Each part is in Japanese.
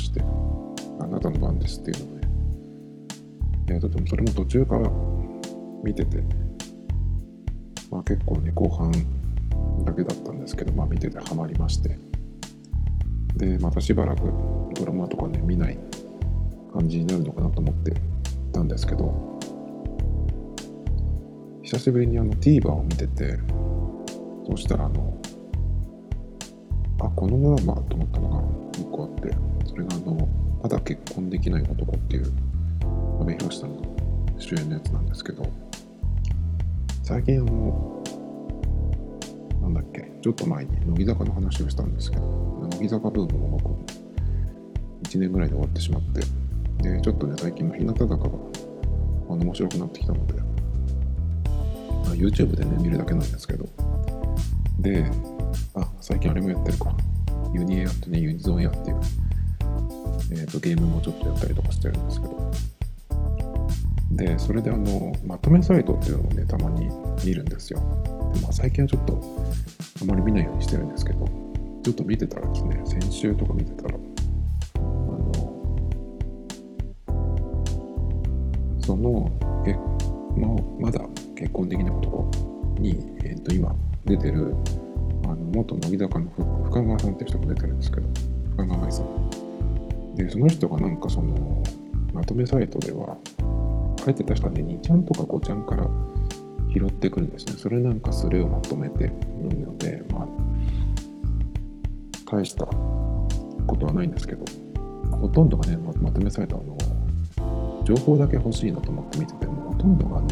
して、あなたの番ですっていうのね。えっと、でもそれも途中から見てて、まあ結構ね、後半だけだったんですけど、まあ見ててハマりまして、で、またしばらくドラマとかね、見ない感じになるのかなと思ってたんですけど、久しぶりにあの TVer を見てて、そしたらあの、あ、このドラマと思ったのが1個あって、それがあの、まだ結婚できない男っていう、阿部寛さんの主演のやつなんですけど、最近あの、なんだっけ、ちょっと前に乃木坂の話をしたんですけど、乃木坂ブームも僕、1年ぐらいで終わってしまって、で、ちょっとね、最近の日向坂が、あの、面白くなってきたので、まあ YouTube でね、見るだけなんですけど、で、あ、最近あれもやってるか。ユニエアってね、ユニゾンエアっていう、えーと、ゲームもちょっとやったりとかしてるんですけど、で、それであの、まとめサイトっていうのをね、たまに見るんですよ。でまあ、最近はちょっと、あまり見ないようにしてるんですけど、ちょっと見てたらですね、先週とか見てたら、あの、その、えままだ結婚できない男に、えっ、と、今出てる、あの、元乃木坂の深川さんっていう人が出てるんですけど、深川愛さん。で、その人がなんかその、まとめサイトでは、書いて確かね、2ちゃんとか5ちゃんから拾ってくるんですね。それなんかそれをまとめてるので、まあ、大したことはないんですけど、ほとんどがね、ままとめサイトあの、情報だけ欲しいなと思って見てても、ほとんどがあの、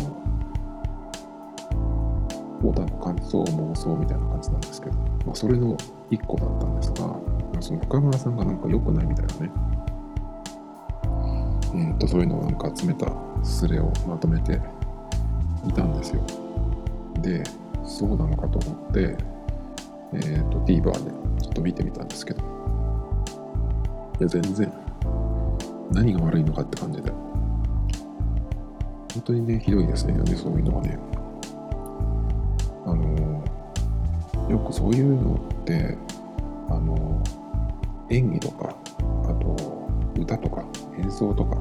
オタの感想、妄想みたいな感じなんですけど、まあ、それの1個だったんですが、まあその深川さんがなんか良くないみたいなね、うんとそういうのをなんか集めたスレをまとめていたんですよ。で、そうなのかと思って、えっ、と、TVer でちょっと見てみたんですけど、いや、全然、何が悪いのかって感じで、本当にね、ひどいですね、そういうのはね。あの、よくそういうのって、あの、演技とか、あと、歌とか、演奏とか、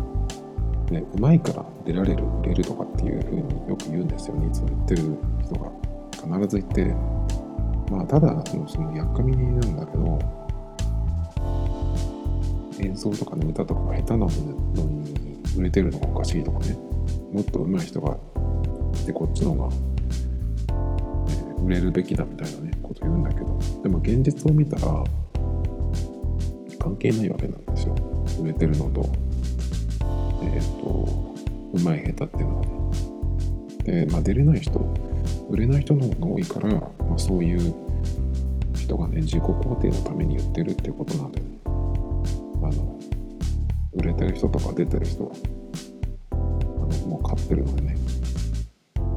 ね、うまいから出られる、出るとかっていうふうによく言うんですよね、いつも言ってる人が。必ず言って、まあ、ただその、その、やっかみなんだけど、演奏とかね、歌とかが下手なのに売れてるのがおかしいとかね、もっと上手い人がいて、こっちの方が、え売れるべきだみたいなね、こと言うんだけど、でも現実を見たら、関係ないわけなんですよ。売れてるのと、えっ、と、うまい下手っていうのはね。で、まあ、出れない人、売れない人の方が多いから、まあ、そういう人がね、自己肯定のために言ってるっていうことなんで、あの、売れてる人とか出てる人は、あのもう勝ってるのでね、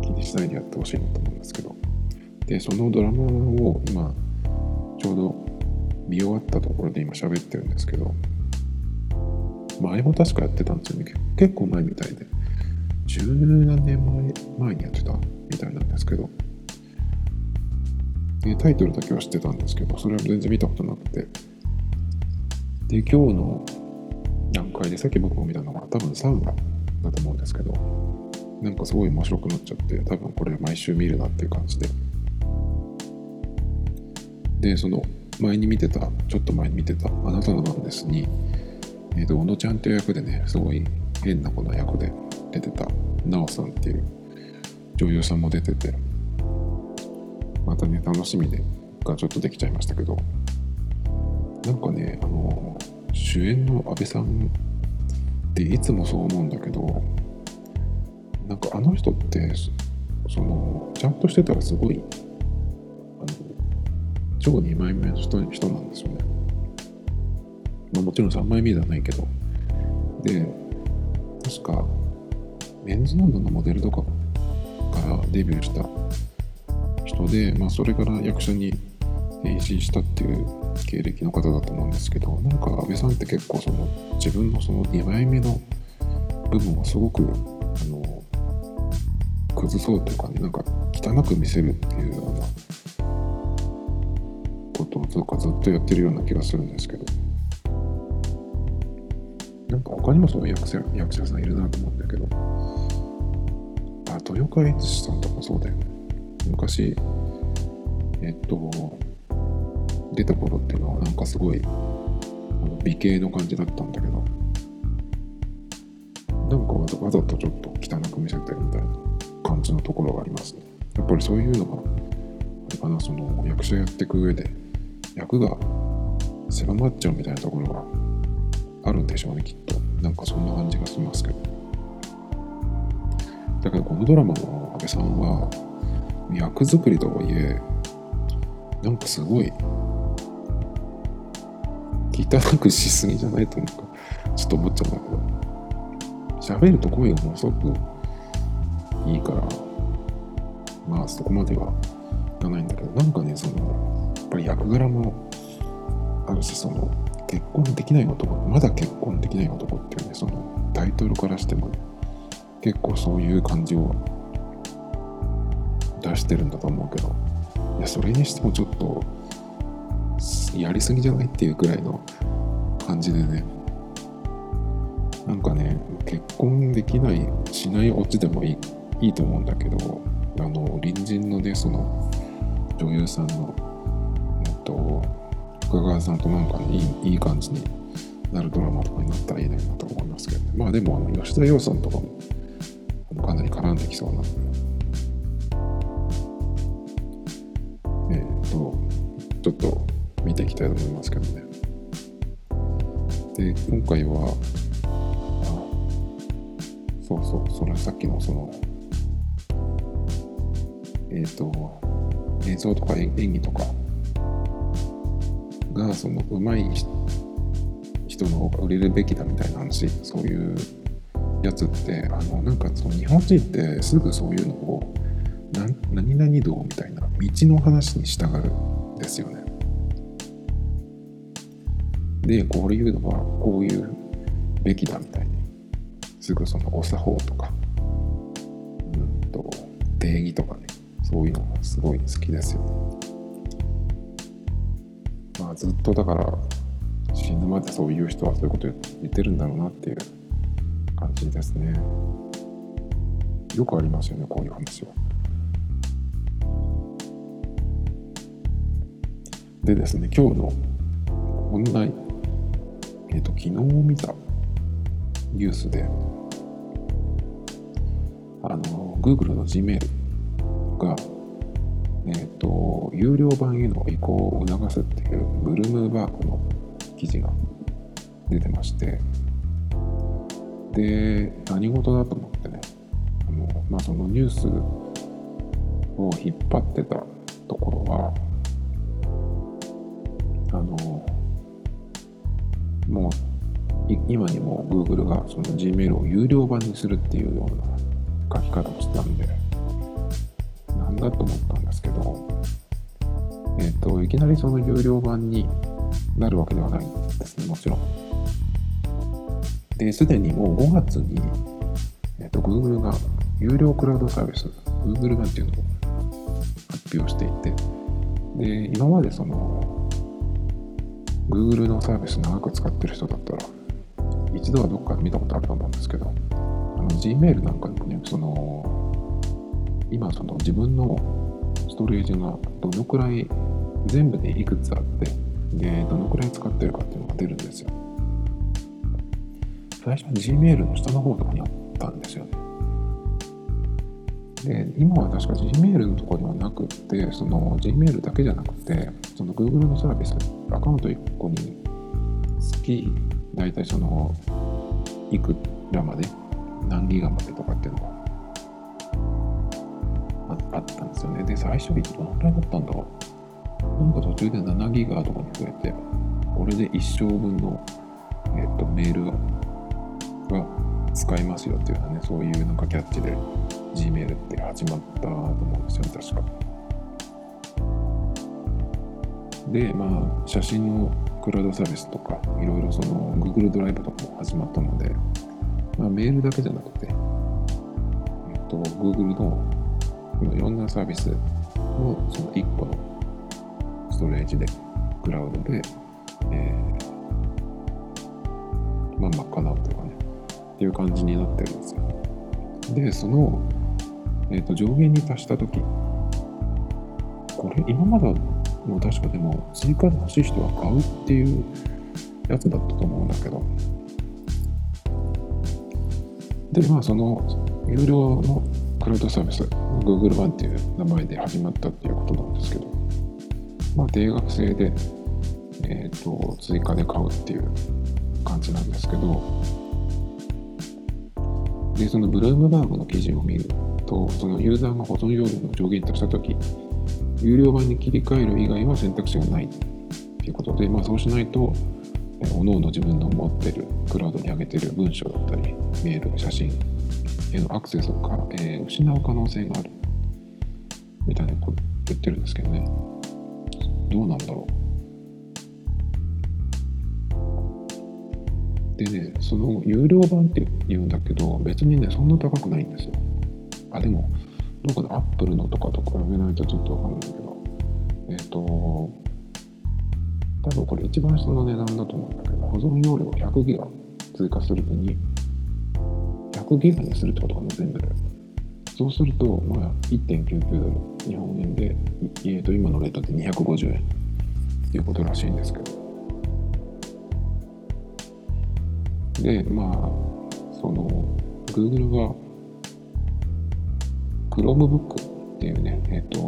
気にしないでやってほしいなと思うんですけど。で、そのドラマを今、ちょうど見終わったところで今喋ってるんですけど、前も確かやってたんですよね。結構結構前みたいで。十何年前前にやってたみたいなんですけど。で、タイトルだけは知ってたんですけど、それは全然見たことなくて。で、今日の段階で、さっき僕も見たのが多分3話だと思うんですけど、なんかすごい面白くなっちゃって、多分これ毎週見るなっていう感じで。で、その前に見てた、ちょっと前に見てた、あなたの番ですに、えっ、と、小野ちゃんという役でね、すごい変な子の役で出てた、なおさんっていう女優さんも出てて、またね、楽しみで、がちょっとできちゃいましたけど、なんかね、あの、主演の阿部さんっていつもそう思うんだけど、なんかあの人って、その、ちゃんとしてたらすごい、あの、超2枚目の人人なんですよね。ま、もちろん3枚目ではないけど。で、確か、メンズノンノのモデルとかからデビューした人で、まあ、それから役者に変身したっていう経歴の方だと思うんですけど、なんか安倍さんって結構その自分のその2枚目の部分をすごくあの崩そうというかねなんか汚く見せるっていうようなことをずっとやってるような気がするんですけど。なんか他にもそういう役者役者さんいるなと思うんだけど。あ豊川悦司さんとかそうだよね。昔えっと出た頃っていうのはなんかすごい美形の感じだったんだけど。なんかわざわざとちょっと汚く見せてるみたいな感じのところがありますね。やっぱりそういうのがあれかなその役者やっていく上で役が狭まっちゃうみたいなところがあるんでしょうねきっと。なんかそんな感じがしますけど。だけどこのドラマの阿部さんは役作りとはいえなんかすごい汚くしすぎじゃないと思うかちょっと思っちゃうんだけど喋ると声がものすごくいいからまあそこまではいかないんだけどなんかねそのやっぱり役柄もあるしその結婚できない男まだ結婚できない男っていうねそのタイトルからしても、ね、結構そういう感じを出してるんだと思うけどいやそれにしてもちょっとやりすぎじゃないっていうくらいの感じでねなんかね結婚できないしないオチでもいいいいと思うんだけどあの隣人のねその女優さんの深川さんとなんかねいいいい感じになるドラマとかになったらいいなと思いますけど、ね、まあでもあの吉田羊さんとかもかなり絡んできそうな。えっ、とちょっと見ていきたいと思いますけどね。で今回はそうそうそれさっきのそのえっ、ー、と映像とか演技とかがその上手い人の方が売れるべきだみたいな話そういうやつってあのなんかその日本人ってすぐそういうのを何々道みたいな道の話に従うんですよね。でこういうのはこういうべきだみたいにすぐそのお作法とかうんと定義とかねそういうのがすごい好きですよね。あずっとだから死ぬまでそういう人はそういうこと言ってるんだろうなっていう感じですね。よくありますよねこういう話は。でですね今日の本題えっ、ー、と昨日見たニュースであの Google の Gmail がえっ、ー、と有料版への移行を促すっていうブルームバーグの記事が出てましてで何事だと思ってねあの、まあ、そのニュースを引っ張ってたところはあのもう今にも Google がその Gmail を有料版にするっていうような書き方をしたんでなんだと思ったんですけどえっ、ー、といきなりその有料版になるわけではないんですねもちろん。で、すでにもう5月に、えっと、Google が有料クラウドサービス、Google 版っていうのを発表していて、で、今までその、Google のサービス長く使ってる人だったら、一度はどっかで見たことあると思うんですけど、Gmail なんかでもね、その、今その自分のストレージがどのくらい全部でいくつあって、で、どのくらい使ってるかっていうのが出るんですよ。最初は Gmail の下の方とかにあったんですよね。で、今は確か Gmail のところではなくて、その Gmail だけじゃなくて、その Google のサービス、アカウント1個に月、大体その、いくらまで、何ギガまでとかっていうのがあったんですよね。で、最初、どのくらいだったんだろう。なんか途中で7ギガとかに増えて、これで一生分の、えっと、メールが使えますよっていうようなねそういうなんかキャッチで Gmail って始まったと思うんですよね確か。でまあ写真のクラウドサービスとかいろいろその Google ドライブとかも始まったので、まあ、メールだけじゃなくて、えっと、Google のいろんなサービスのその1個のストレージで、クラウドで、えー、まあ、賄うというかね、っていう感じになってるんですよ。で、その、えーと、上限に達したとき、これ、今までも確かでも、追加で欲しい人は買うっていうやつだったと思うんだけど、で、まあ、その、有料のクラウドサービス、Google 版っていう名前で始まったっていうことなんですけど、まあ、定額制で、えっ、ー、と、追加で買うっていう感じなんですけど、で、そのブルームバーグの記事を見ると、そのユーザーが保存容量の上限としたとき、有料版に切り替える以外は選択肢がないっていうことで、まあ、そうしないと、おのおの自分の持ってるクラウドに上げてる文章だったり、メール、写真へのアクセスをか、えー、失う可能性があるみたいなこと言ってるんですけどね。どうなんだろう。でね、その有料版って言うんだけど、別にね、そんな高くないんですよ。あ、でも、どこでアップルのとかと比べないとちょっとわかんないけど、えっ、ー、と、多分これ一番下の値段だと思うんだけど、保存容量100ギガ追加するのに、100ギガにするってことかな、全部で。そうすると、まあ、1.99ドル、日本円で、えー、と今のレートで250円っていうことらしいんですけど。で、まあ、その、Google は、Chromebook っていうね、えっ、ー、と、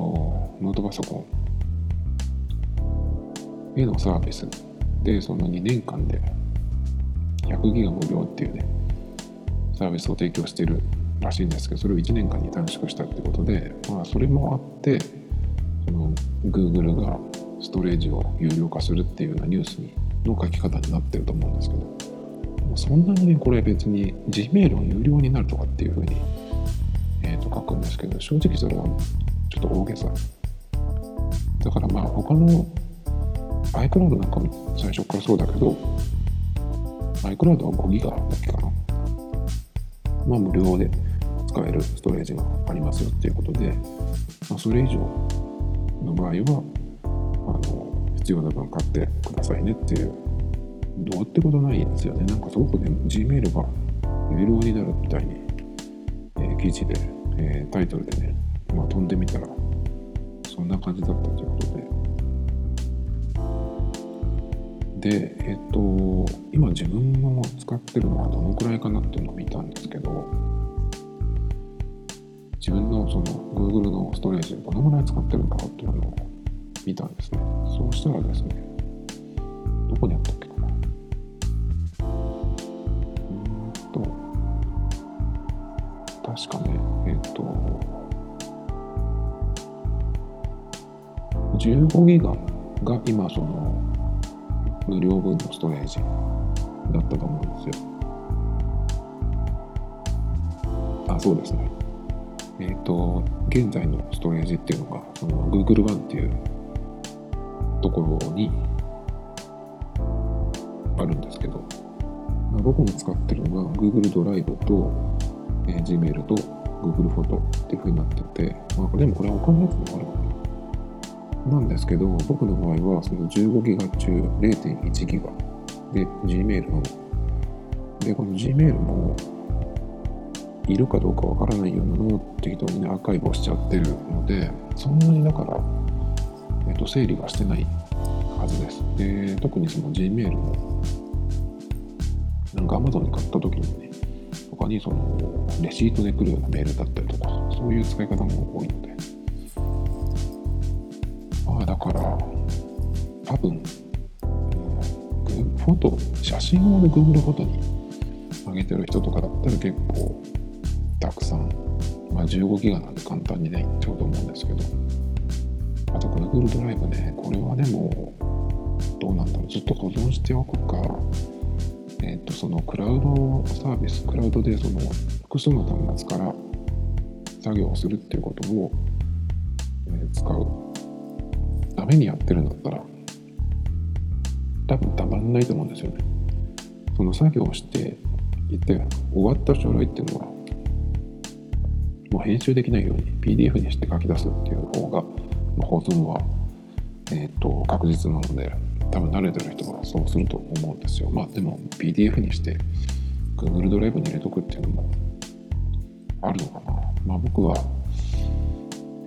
ノートパソコンへのサービスで、その2年間で100ギガ無料っていうね、サービスを提供してるらしいんですけどそれを1年間に短縮したってことで、まあ、それもあってその Google がストレージを有料化するっていうようなニュースの書き方になってると思うんですけどそんなにねこれ別に Gmail が有料になるとかっていうふうに、えー、と書くんですけど正直それはちょっと大げさ。だからまあ他の iCloud なんかも最初からそうだけど iCloud は5ギガだっけかな。まあ無料で。使えるストレージがありますよっていうことで、まあ、それ以上の場合はあの必要な分買ってくださいねっていうどうってことないですよね。なんかすごくね Gmail が有料になるみたいに、えー、記事で、えー、タイトルでね、まあ、飛んでみたらそんな感じだったということで。でえっ、と今自分の使ってるのはどのくらいかなっていうのを見たんですけど自分のその Google のストレージどのぐらい使ってるんだろうっていうのを見たんですね。そうしたらですね、どこにあったっけかな。うんと、確かね、えっ、ー、と、15ギガが今その無料分のストレージだったと思うんですよ。あ、そうですね。えっ、ー、と、現在のストレージっていうのが、その Google One っていうところにあるんですけど、まあ、僕も使ってるのが Google ドライブと、えー、Gmail と Google フォトっていう風になってて、まあ、でもこれは他のやつもあるかな。なんですけど、僕の場合はその15ギガ中0.1ギガで Gmail の、で、この Gmail もいるかどうかわからないようなのを適当にねアーカイブをしちゃってるのでそんなにだから、えっと、整理はしてないはずです。で特にその Gmail もなんか Amazon に買った時にね他にそのレシートで来るようなメールだったりとかそういう使い方も多いので。まあだから多分フォト写真をね Google フォトに上げてる人とかだったら結構たくさん、まあ、15ギガなんで簡単にね、ちょうど思うんですけど、あと Google ドライブね、これはでも、どうなんだろう、ずっと保存しておくか、えっ、ー、と、そのクラウドサービス、クラウドでその複数の端末から作業をするっていうことを、えー、使う。ためにやってるんだったら、多分たまんないと思うんですよね。その作業をしていて、終わった将来っていうのは、もう編集できないように PDF にして書き出すっていう方が、ま、保存は、えーと、確実なので多分慣れてる人はそうすると思うんですよ。まあでも PDF にして Google ドライブに入れとくっていうのもあるのかな。まあ僕は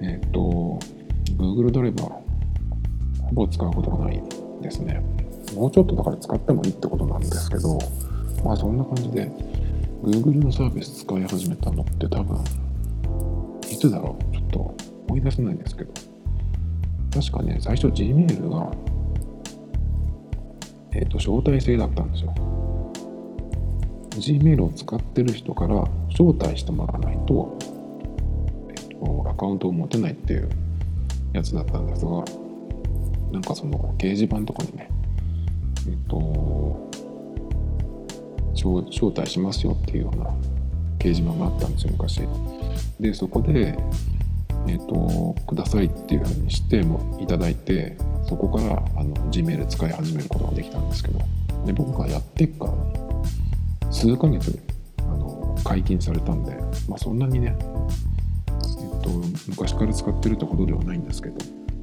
えっ、ー、と Google ドライブはほぼ使うことがないですね。もうちょっとだから使ってもいいってことなんですけどまあそんな感じで Google のサービス使い始めたのって多分いつだろう？ちょっと思い出せないんですけど。確かね最初 Gmail がえっ、ー、と招待制だったんですよ。Gmail を使ってる人から招待してもらわないと,、えーと、アカウントを持てないっていうやつだったんですがなんかその掲示板とかにねえっ、ー、と招待しますよっていうような掲示板があったんですよ昔。でそこでえっ、ー、とくださいっていうふうにしてもいただいてそこからあの Gmail 使い始めることができたんですけどで僕がやってっからね数ヶ月あの解禁されたんで、まあ、そんなにね、えっと、昔から使ってるってことではないんですけど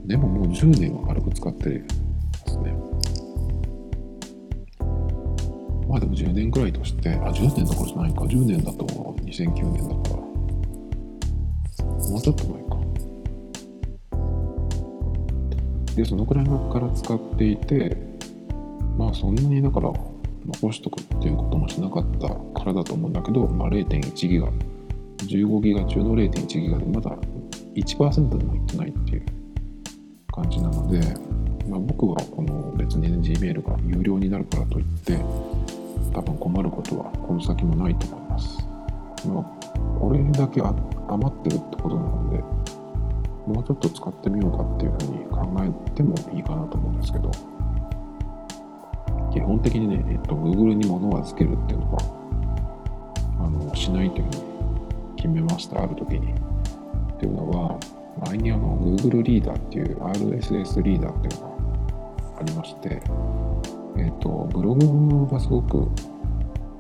でももう10年は軽く使ってますね。まあでも10年くらいとしてあ10年どころじゃないか。10年だと2009年だからもうちょっと前かでそのくらいのから使っていてまあそんなにだから残しとくっていうこともしなかったからだと思うんだけど、まあ、0.1ギガ15ギガ中の0.1ギガでまだ1%でもいってないっていう感じなので、まあ、僕はこの別に、ね、Gmail が有料になるからといって多分困ることはこの先もないと思います。まあ、これだけ余ってるってことなのでもうちょっと使ってみようかっていうふうに考えてもいいかなと思うんですけど基本的にね、えっと、Google に物を預けるっていうのは、あの、しないというふうに決めました、ある時に。っていうのは、前にあの、Google リーダーっていう RSS リーダーっていうのがありまして、えっと、ブログがすごく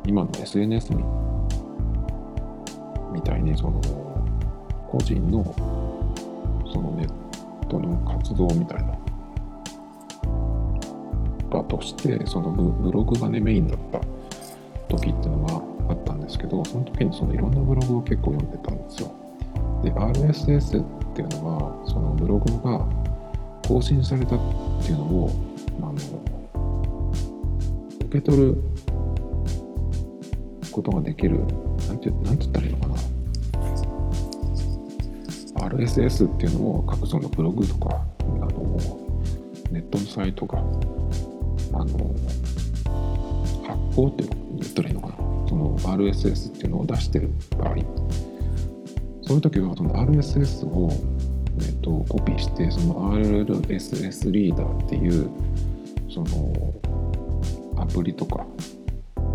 今の SNS にみたいにその個人のそのネットの活動みたいな家としてそのブログがねメインだった時っていうのがあったんですけどその時にそのいろんなブログを結構読んでたんですよ。で RSS っていうのはそのブログが更新されたっていうのをあの受け取ることができるなんてなんて言ったらいいのかな。RSS っていうのを各そのブログとかあのネットのサイトがあの発行って言ったらいいのかな。その RSS っていうのを出してる場合。そういう時はその RSS を、えーと、コピーしてその RSS リーダーっていうそのアプリとか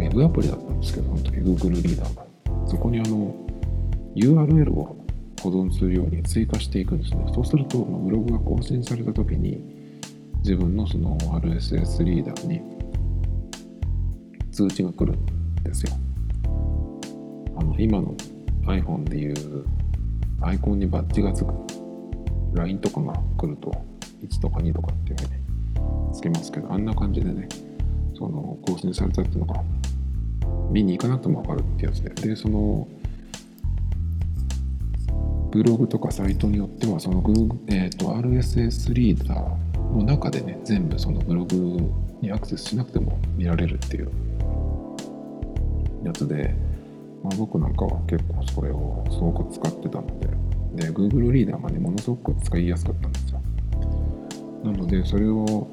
ウェブアプリだったんですけどその時 Google リーダーがそこにあの URL を保存するように追加していくんですねそうするとブログが更新された時に自分のその RSS リーダーに通知が来るんですよ。あの今の iPhone でいうアイコンにバッジがつく LINE とかが来ると1とか2とかっていうふうにつけますけどあんな感じでねその更新されたっていうのが見に行かなくても分かるってやつででそのブログとかサイトによってはその Google、えーと、RSS リーダーの中でね全部そのブログにアクセスしなくても見られるっていうやつで、まあ、僕なんかは結構それをすごく使ってたので。で Google リーダーがねものすごく使いやすかったんですよ。なのでそれを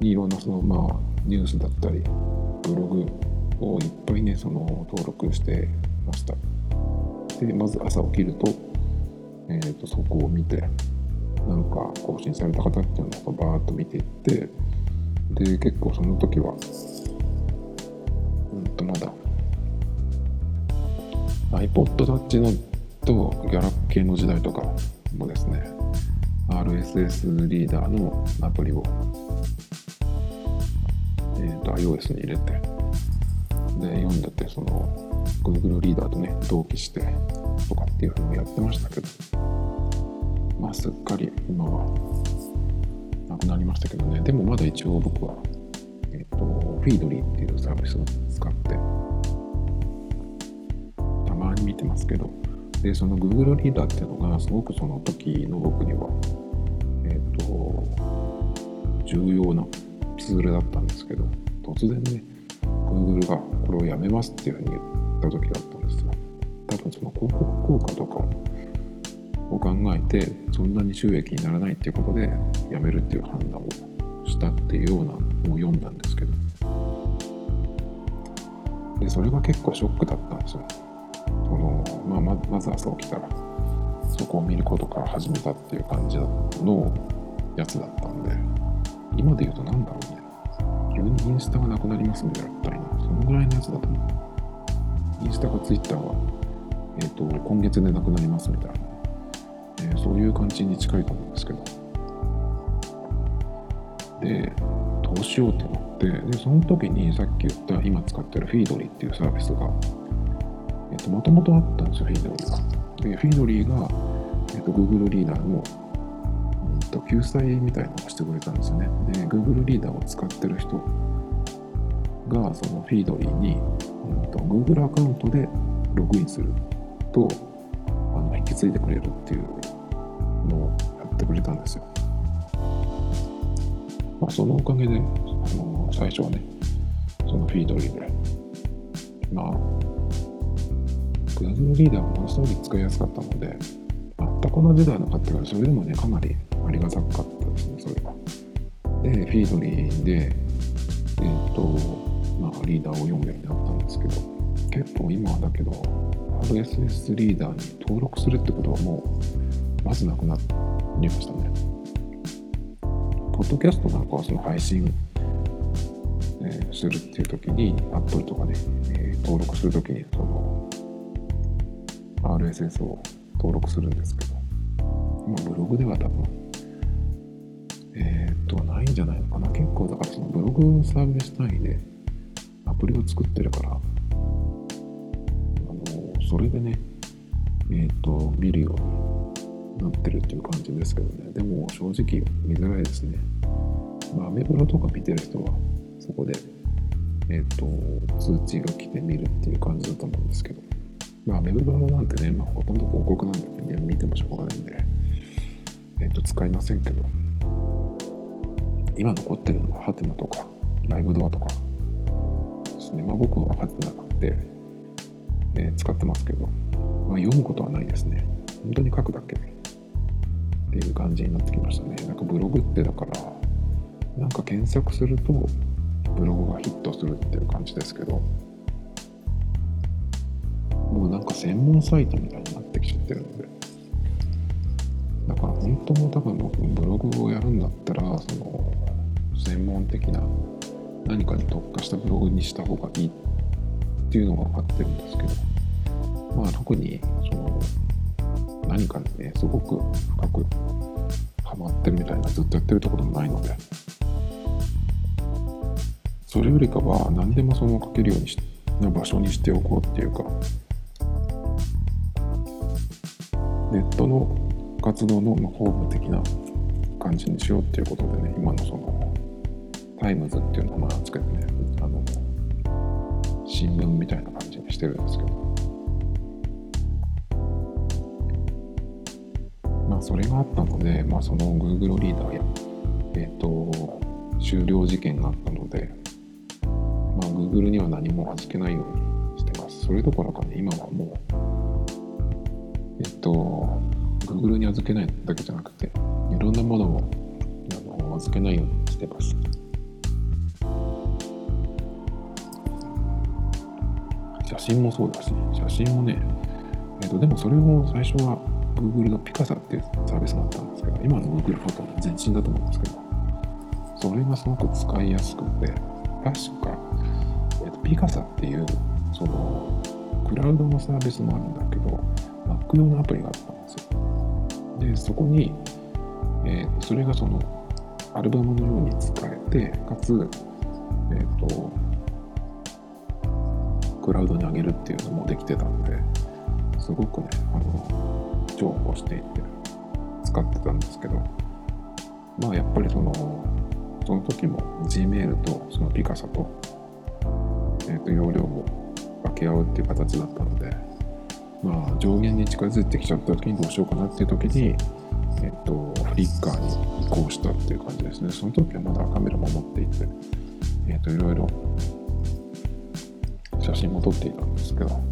いろんなそのまあニュースだったりブログをいっぱいねその登録してました。でまず朝起きると,、えー、とそこを見てなんか更新された方っていうのをバーッと見ていってで結構その時はうんとまだ iPod Touch のとギャラ系の時代とかもですね RSS リーダーのアプリを、えーと、iOS に入れてで読んでてその Google リーダーとね、同期してとかっていうのをやってましたけど、まあ、すっかり今はなくなりましたけどね、でもまだ一応僕は、えっ、と、フィードリーっていうサービスを使って、たまに見てますけど、で、その Google リーダーっていうのが、すごくその時の僕には、えっ、と、重要なツールだったんですけど、突然ね、Google がこれをやめますっていうふうに言った時だったんですよ。多分その広告効果とかを考えて、そんなに収益にならないっていうことで、やめるっていう判断をしたっていうようなのを読んだんですけど。で、それが結構ショックだったんですよ。そのまあ、ままず朝起きたら、そこを見ることから始めたっていう感じのやつだったんで、今で言うと何だろうね。急にインスタがなくなりますみたいなったりな。そのぐらいのやつだと思う。インスタかツイッターは、えっ、ー、と、今月でなくなりますみたいな。えー、そういう感じに近いと思うんですけど。で、どうしようって思って、で、その時にさっき言った今使ってるフィードリーっていうサービスが、えっ、ー、と、もともとあったんですよ、フィードリーが。で、フィードリーが、えっ、と、Google リーダーのと救済みたいなのをしてくれたんですよね。で、Google リーダーを使ってる人が、そのフィードリーに、うんと、Google アカウントでログインすると、あの引き継いでくれるっていうのをやってくれたんですよ。まあ、そのおかげで、あの最初はね、そのフィードリーで、まあ、Google リーダーはものすごい使いやすかったので、全く同じ代の方がそれでもね、かなりありがたかったですね、それは。で、フィードリーで、えっ、ー、と、まあ、リーダーを読むようになったんですけど、結構今はだけど、RSS リーダーに登録するってことはもう、まずなくなりましたね。ポッドキャストなんかはその配信、えー、するっていう時に、Apple とかね、えー、登録する時に、その、RSS を登録するんですけど、今ブログでは多分えー、っと、ないんじゃないのかな。結構、だからそのブログサービス単位でプリを作ってるから、あの、それでね、えー、っと、見るようになってるっていう感じですけどね。でも、正直見づらいですね。まあ、アメブロとか見てる人は、そこで、えっと、通知が来て見るっていう感じだと思うんですけど、まあ、アメブロなんてね、まあ、ほとんど広告なんで、ね、見てもしょうがないんで、えっと、使いませんけど、今残ってるのはハテナとかライブドアとかね。まあ僕はハテナで、えー、使ってますけど、まあ、読むことはないですね。本当に書くだけっていう感じになってきましたね。なんかブログってだから、なんか検索するとブログがヒットするっていう感じですけど、もうなんか専門サイトみたいになってきちゃってるので、だから本当も多分僕ブログをやるんだったら、その専門的な何かに特化したブログにした方がいいっていうのが分かってるんですけど、まあ特にその何かにね、すごく深くハマってるみたいなずっとやってるところもないので、それよりかは何でもその書けるようにしな場所にしておこうっていうか、ネットの活動のホーム的な感じにしようっていうことでね、今のそのタイムズっていう名前をつけてね、あの、新聞みたいな感じにしてるんですけど。まあ、それがあったので、まあ、その Google リーダーや、えっ、ー、と、終了事件があったので、まあ、Google には何も預けないようにしてます。それどころかね、今はもう、えっ、ー、と、Google に預けないだけじゃなくて、いろんなものを預けないようにしてます。写真もそうだし、写真もね、えっ、と、でもそれを最初は Google のピカサっていうサービスだったんですけど、今の Google フォトの前身だと思うんですけど、それがすごく使いやすくて、確か、えっ、と、ピカサっていう、その、クラウドのサービスもあるんだけど、Mac 用のアプリがあったんですよ。で、そこに、えー、それがその、アルバムのように使えて、かつ、えっ、ー、と、クラウドに上げるっていうのもできてたんですごくねあの重宝していて使ってたんですけどまあやっぱりそのその時も Gmail とそのピカサと,、えー、と容量を分け合うっていう形だったのでまあ上限に近づいてきちゃった時にどうしようかなっていう時にえっ、ー、とフリッカーに移行したっていう感じですね。その時はまだカメラも持っていてえっ、ー、といろいろ写真も撮っていたんですけど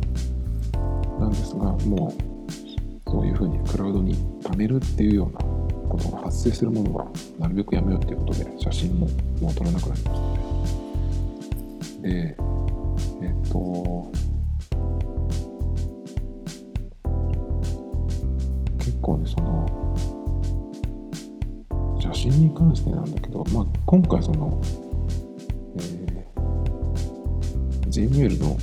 なんですがもうそういうふうにクラウドに貯めるっていうようなことが発生するものはなるべくやめようっていうことで写真ももう撮らなくなりました。ねでえっ、と結構ねその写真に関してなんだけど、まあ、今回その Gmail の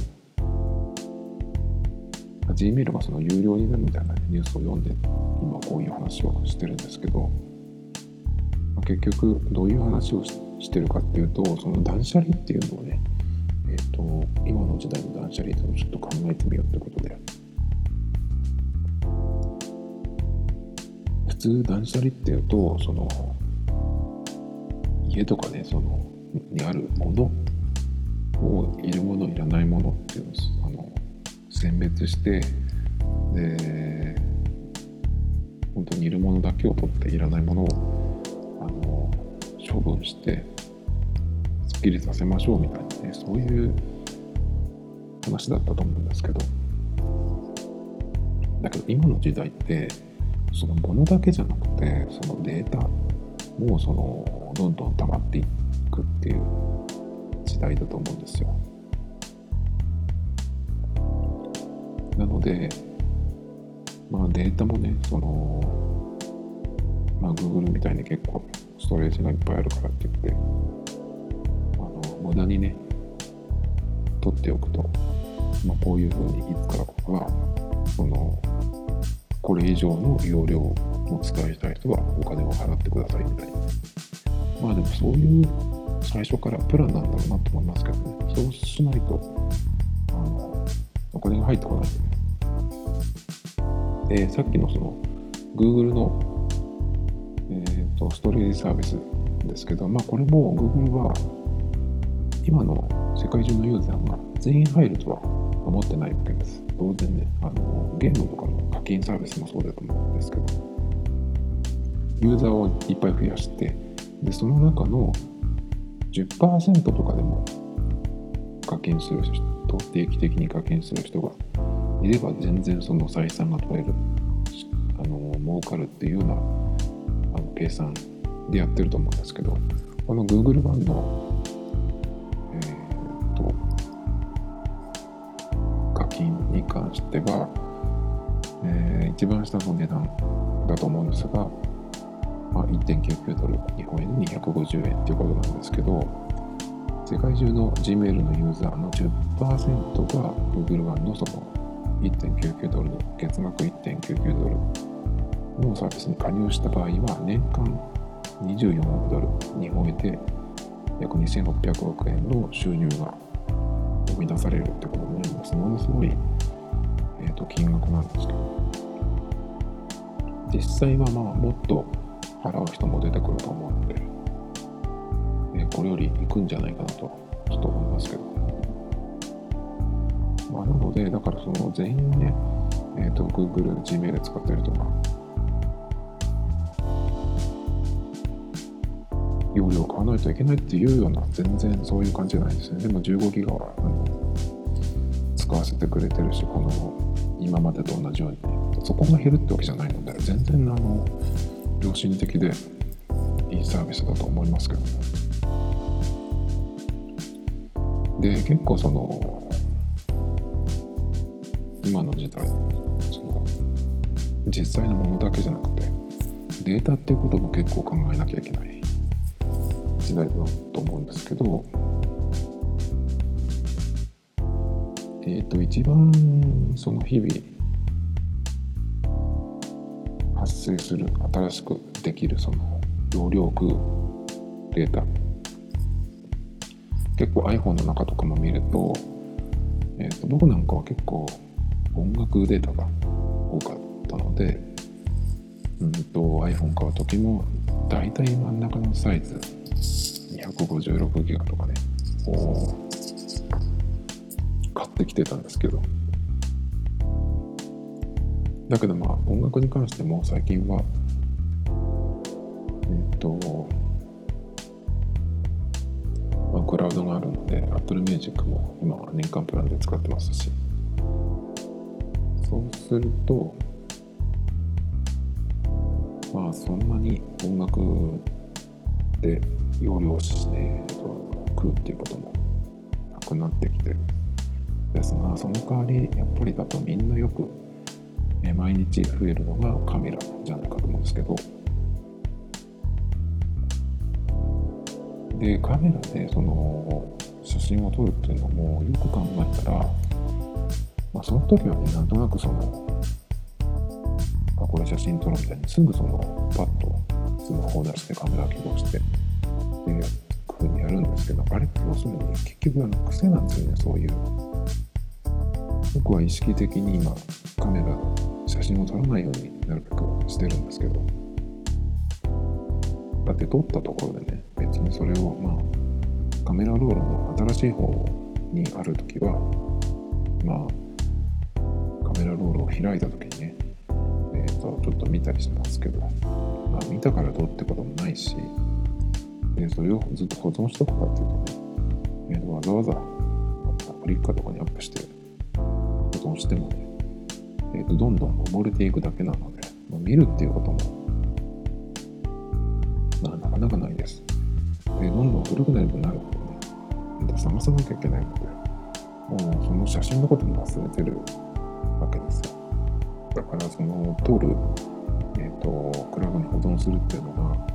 Gmail がその有料になるみたいなニュースを読んで今こういう話をしてるんですけど結局どういう話をしてるかっていうとその断捨離っていうのをねえっ、ー、と今の時代の断捨離っていうのをちょっと考えてみようってことで。普通断捨離っていうとその家とかねそのにあるものをいるものいらないものっていうのをあの選別してで本当にいるものだけを取っていらないものをあの処分してすっきりさせましょうみたいなねそういう話だったと思うんですけど。だけど今の時代ってそのものだけじゃなくてそのデータもそのどんどん溜まっていくっていう時代だと思うんですよ。なので、まあデータもね、その、まあ Google みたいに結構ストレージがいっぱいあるからって言って、あの、無駄にね、取っておくと、まあこういうふうにいつからかが、その、これ以上の容量を使いたい人はお金を払ってくださいみたいな。まあでもそういう最初からプランなんだろうなと思いますけどね。そうしないと、あの、お金が入ってこないんでね。で、さっきのその、Google の、えーと、ストレージサービスですけど、まあこれも Google は、今の世界中のユーザーが全員入るとは思ってないわけです。当然ね、あの、ゲームとかの課金サービスもそうだと思うんですけど、ユーザーをいっぱい増やして、で、その中の10%とかでも課金する人定期的に課金する人がいれば全然その採算が取れるあの儲かるっていうようなあの計算でやってると思うんですけどこの Google 版のえー、っと課金に関しては、えー、一番下の値段だと思うんですがまあ、1.99ドル、日本円で250円っていうことなんですけど、世界中の Gmail のユーザーの10%が Google One のその1.99ドルの月額1.99ドルのサービスに加入した場合は年間24億ドル、日本円で約2600億円の収入が生み出されるってことになります。ものすごい、えー、と金額なんですけど、実際はまあもっと払う人も出てくると思うので、えこれより行くんじゃないかなとちょっと思いますけど、まあ、なのでだからその全員ね、え、ー、と Google、Gmail 使ってるとか容量買わないといけないっていうような全然そういう感じじゃないですね。でも15ギガはあの使わせてくれてるしこの今までと同じように、そこが減るってわけじゃないので全然あの良心的でいいサービスだと思いますけど。で結構その今の時代その実際のものだけじゃなくてデータっていうことも結構考えなきゃいけない時代だと思うんですけどえっ、ー、と一番その日々生する新しくできるその容量空データ。結構 iPhone の中とかも見るとえーと、僕なんかは結構音楽データが多かったので、うんと iPhone 買う時も大体真ん中のサイズ256ギガとかね買ってきてたんですけど。だけどまあ音楽に関しても最近はえっ、とまあ、クラウドがあるので Apple Music も今は年間プランで使ってますし。そうするとまあそんなに音楽で容量しね食うっていうこともなくなってきてるですがその代わりやっぱりだとみんなよく毎日増えるのがカメラじゃないかと思うんですけど。でカメラでその写真を撮るっていうのもよく考えたら、まあ、その時はねなんとなくそのあこれ写真撮るみたいにすぐそのパッとスマホを出してカメラ起動してっていうふうにやるんですけどあれって要するに結局あの癖なんですよねそういう。僕は意識的に今カメラ写真を撮らないようになるべくしてるんですけど。だって撮ったところでね別にそれをまあカメラロールの新しい方にある時はまあカメラロールを開いた時にねえっ、ー、とちょっと見たりしますけどまあ見たからどうってこともないしでそれをずっと保存しとくかっていうとね、えー、とわざわざクリカとかにアップして保存してもね、えー、とどんどん埋もれていくだけなので、まあ、見るっていうことも、なかなかないです。でどんどん古くなればなるほどね、探さなきゃいけないので、もうその写真のことも忘れてるわけですよ。だからその通る、えっ、ー、と、クラブに保存するっていうのが、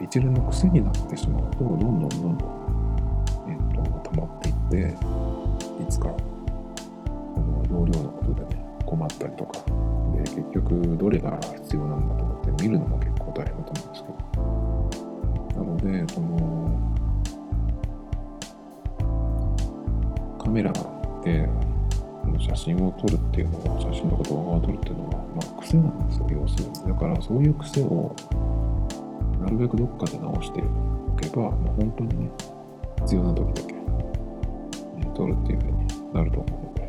一連の癖になってしまうと、どんどんどんどん、えっ、ー、と、溜まっていって、困ったりとか、で、結局どれが必要なんだと思って見るのも結構大変だと思うんですけど、なのでそのカメラで写真を撮るっていうのは写真とか動画を撮るっていうのは、まあ、癖なんですよ要するに。だからそういう癖をなるべくどっかで直しておけば、まあ、本当にね必要な時だけ、ね、撮るっていうふうになると思うので、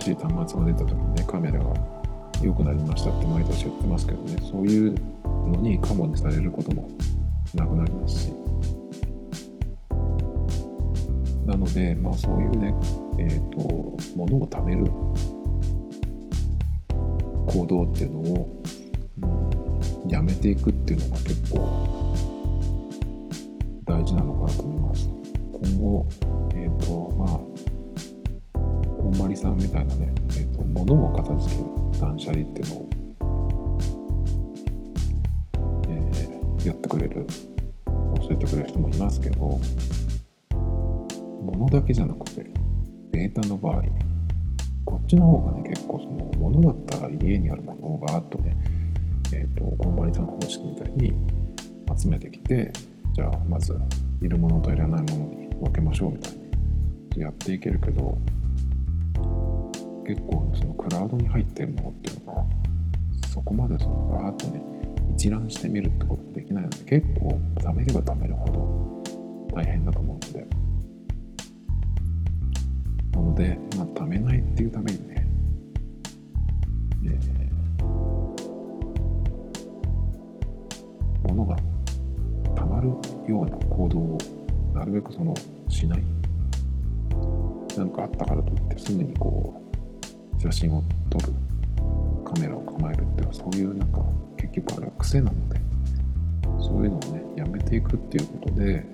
新しい端末が出た時にねカメラが良くなりましたって毎年言ってますけどねそういうのにカモにされることもなくなりますしなので、まあ、そういうね、えっ、ー、と物を貯める行動っていうのを、うん、やめていくっていうのが結構大事なのかなと思います。今後、えっ、ー、とまあんまりさんみたいなね、えーと、物を片付ける断捨離っていうのをやってくれる教えてくれる人もいますけど物だけじゃなくてデータの場合こっちの方がね結構その物だったら家にあるものをガーッとねえっ、ー、とコンバリさん方式みたいに集めてきてじゃあまずいるものといらないものに分けましょうみたいにやっていけるけど結構そのクラウドに入ってるものっていうのがそこまでそのガーッとね一覧してみるってことができないので結構貯めれば貯めるほど大変だと思うのでなので、まあ、貯めないっていうためにね、えー、物がたまるような行動をなるべくそのしない。なんかあったからといってすぐにこう写真を撮るカメラを構えるっていうそういうなんか結局あれは癖なのでそういうのをねやめていくっていうことで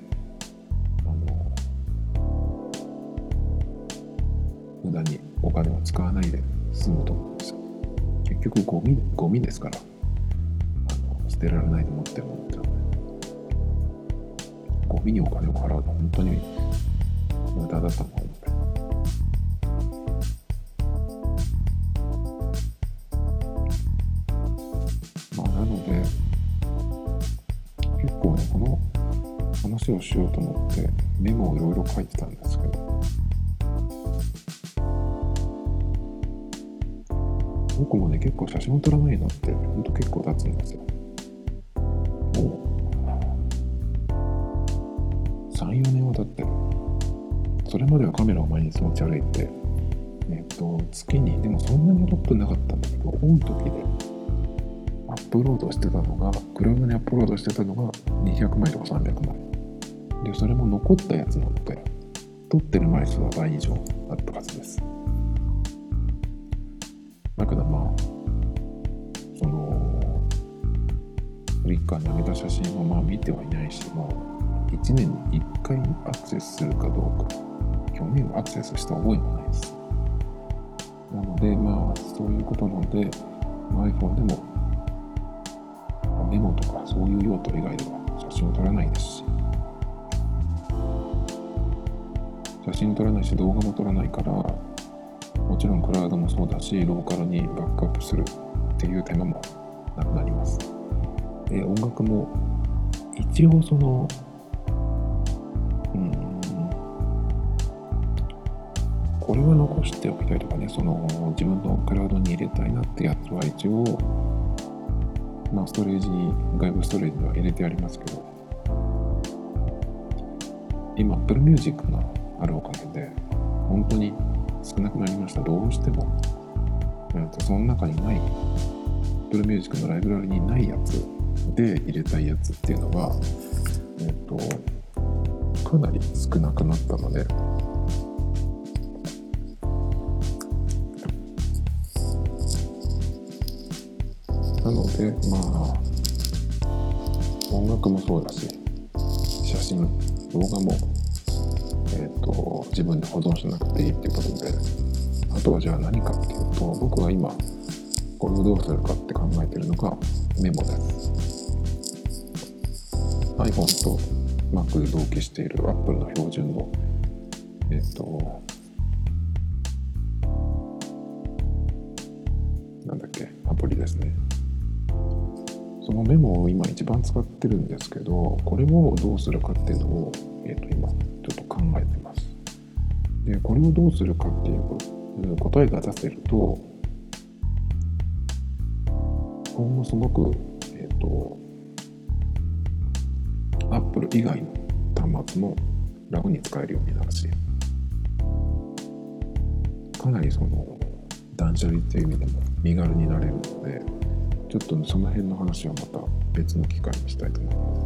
あの無駄にお金を使わないで済むと思うんですよ。結局ゴミゴミですから。あの捨てられないと思ってもってゴミにお金を払うのは本当に無駄だと思う。をしようと思ってメモをいろいろ書いてたんですけど。僕もね結構写真を撮らないのってほんと結構経つんですよ。もう34年は経ってる。それまではカメラを毎日持ち歩いてえっ、ー、と月にでもそんなに撮ってなかったんだけど多い時でアップロードしてたのがクラウドにアップロードしてたのが200枚とか300枚。で、それも残ったやつなので、撮ってる枚数は倍以上あったはずです。だけどまあ、その、フリッカーに上げた写真をまあ見てはいないし、もう1年に1回アクセスするかどうか、去年はアクセスした覚えもないです。なので、まあ、そういうことなので、iPhone でもメモとかそういう用途以外では写真を撮らないですし、写真撮らないし動画も撮らないから、もちろんクラウドもそうだし、ローカルにバックアップするっていう手間もなくなります。で、音楽も一応その、うん、これは残しておきたいとかね、その自分のクラウドに入れたいなってやつは一応、まあ、ストレージに、外部ストレージには入れてありますけど、今、Apple Music があるおかげで、本当に少なくなりました。どうしても、えー、とその中にない、Apple Music のライブラリにないやつで入れたいやつっていうのが、え、ー、と、かなり少なくなったので、なので、まあ、音楽もそうだし、写真、動画も、と、自分で保存しなくていいっていうことで、あとはじゃあ何かっていうと、僕が今、これをどうするかって考えてるのがメモです。iPhone と Mac で同期している Apple の標準の、えっ、と、なんだっけ、アプリですね。そのメモを今一番使ってるんですけど、これをどうするかっていうのを、えっ、と、今、ちょっと考えてます。で、これをどうするかっていう答えが出せると、今後すごく、えっ、ー、と、Apple 以外の端末も楽に使えるようになるし、かなりその断捨離っていう意味でも身軽になれるので、ちょっと、その辺の話はまた別の機会にしたいと思います。